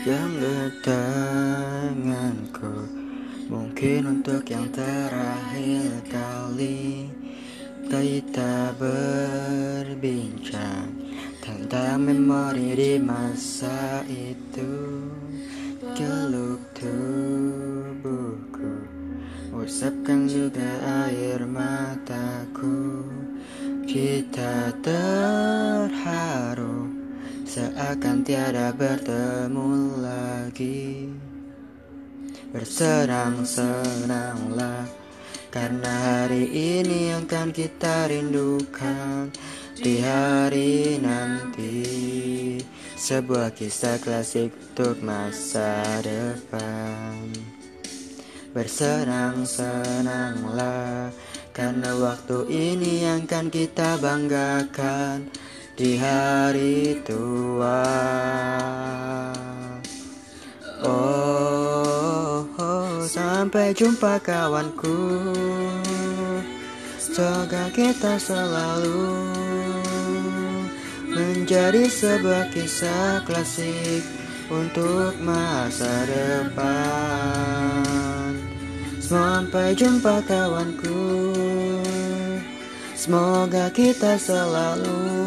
Genggam tanganku Mungkin untuk yang terakhir kali. Kita berbincang Tentang memori di masa itu. Geluk tubuhku Usapkan juga air mataku. Kita terharu Seakan tiada bertemu lagi. Bersenang-senanglah Karena hari ini akan kita rindukan. Di hari nanti. Sebuah kisah klasik untuk masa depan. Bersenang-senanglah Karena waktu ini akan kita banggakan di hari tua. Oh, oh, sampai jumpa kawanku. Semoga kita selalu menjadi sebuah kisah klasik untuk masa depan. Sampai jumpa kawanku. Semoga kita selalu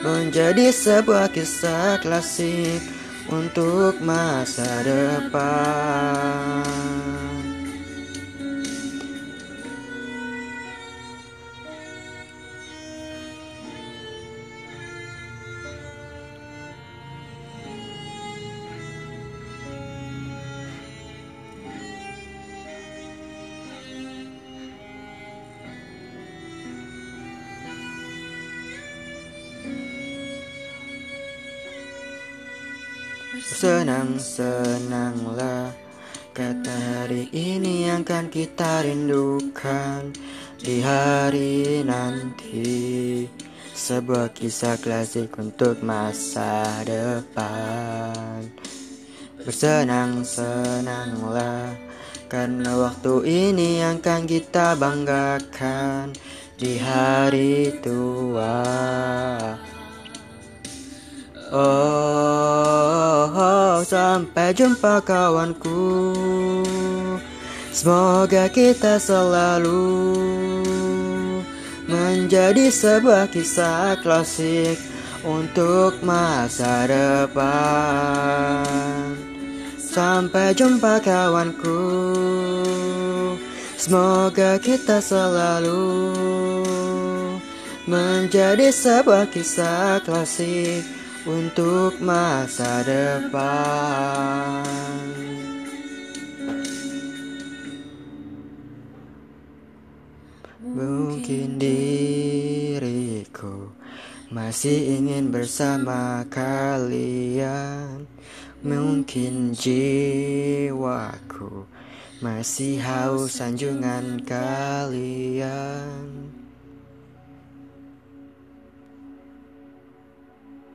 menjadi sebuah kisah klasik untuk masa depan. Senang-senanglah Kata hari ini akan kita rindukan Di hari nanti. Sebuah kisah klasik untuk masa depan. Bersenang-senanglah Karena waktu ini akan kita banggakan Di hari tua. Oh, oh, sampai jumpa kawanku. Semoga kita selalu menjadi sebuah kisah klasik untuk masa depan. Sampai jumpa kawanku. Semoga kita selalu menjadi sebuah kisah klasik untuk masa depan. Mungkin diriku masih ingin bersama kalian. Mungkin jiwaku masih haus sanjungan kalian.